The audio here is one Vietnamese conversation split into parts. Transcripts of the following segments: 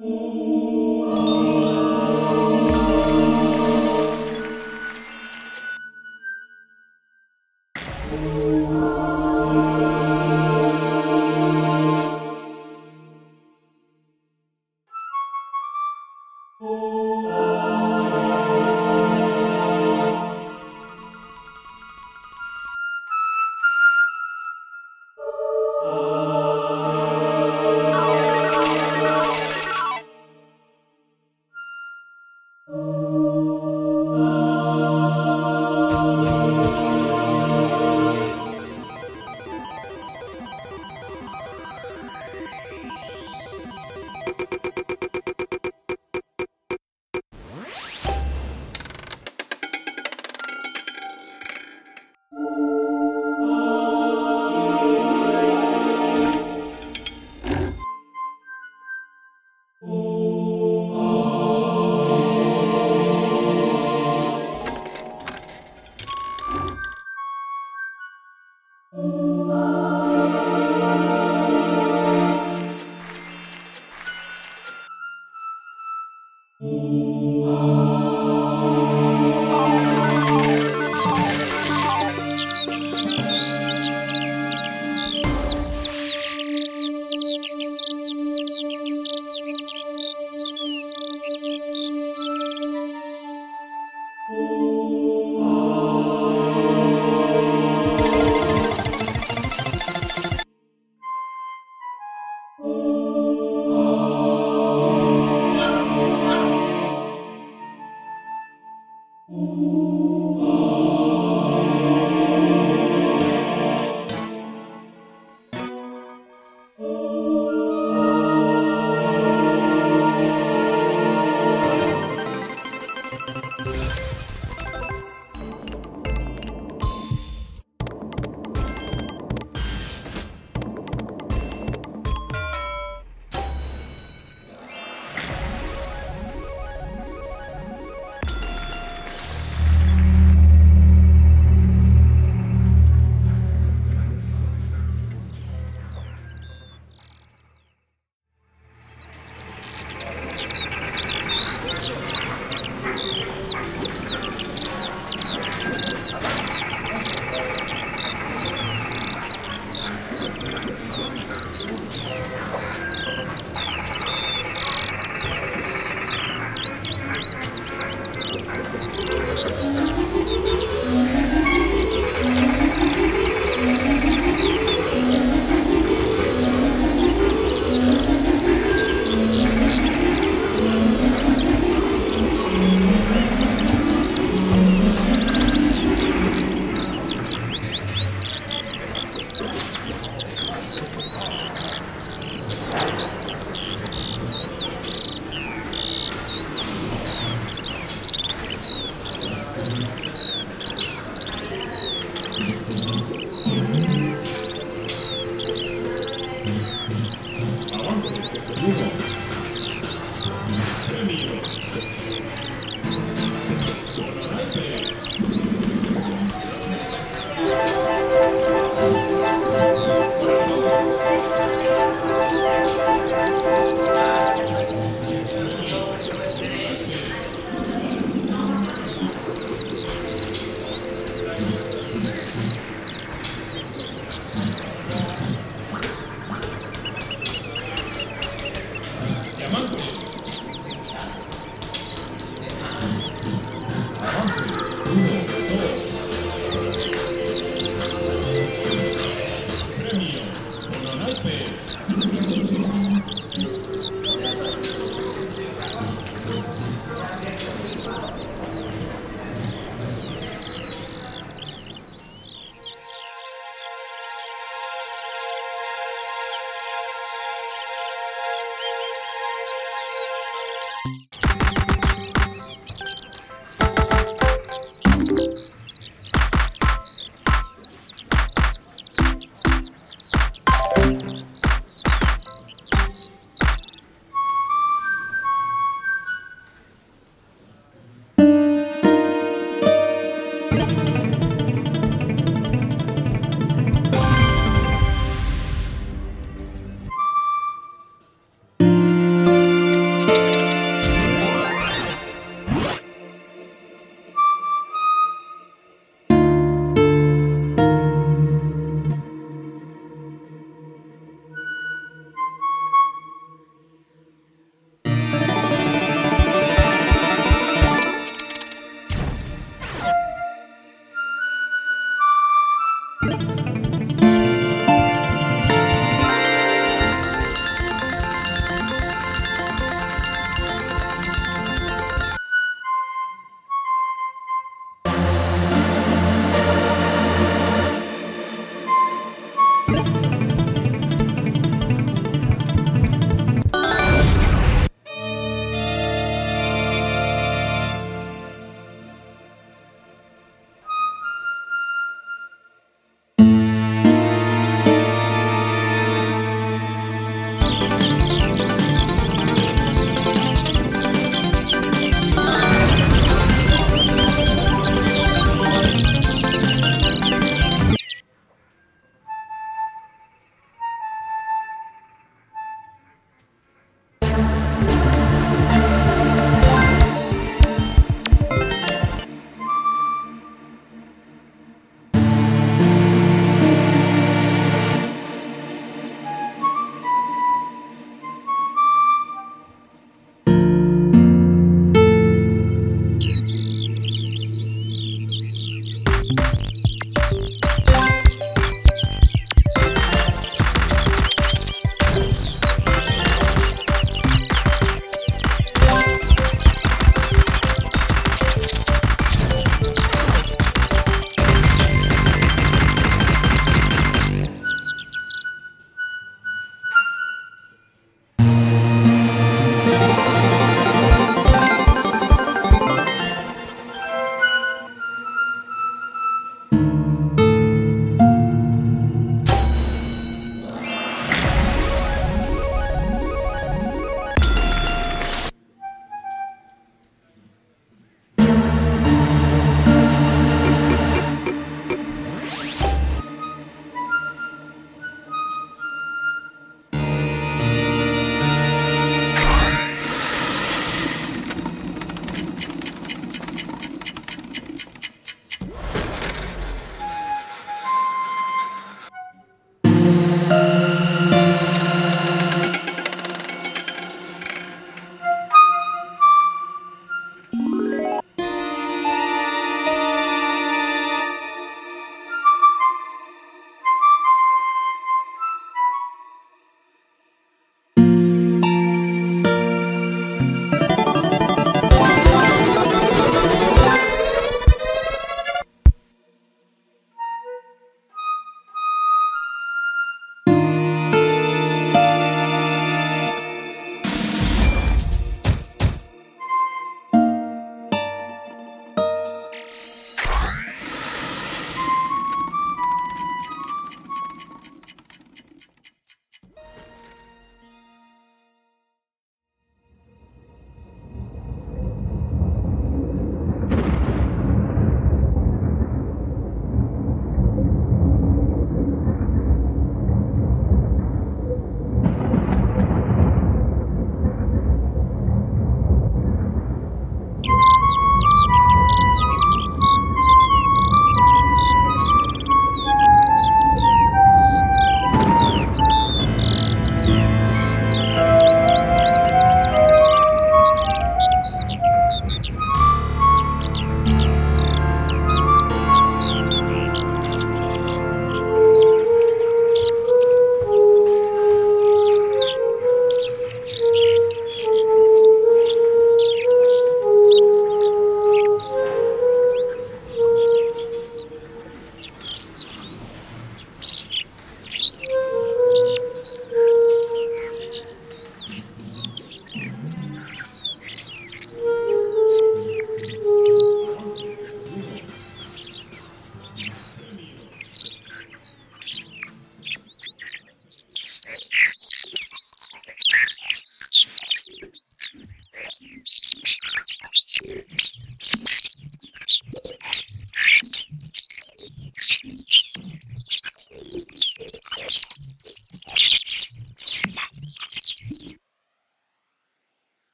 Oh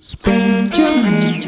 Spend your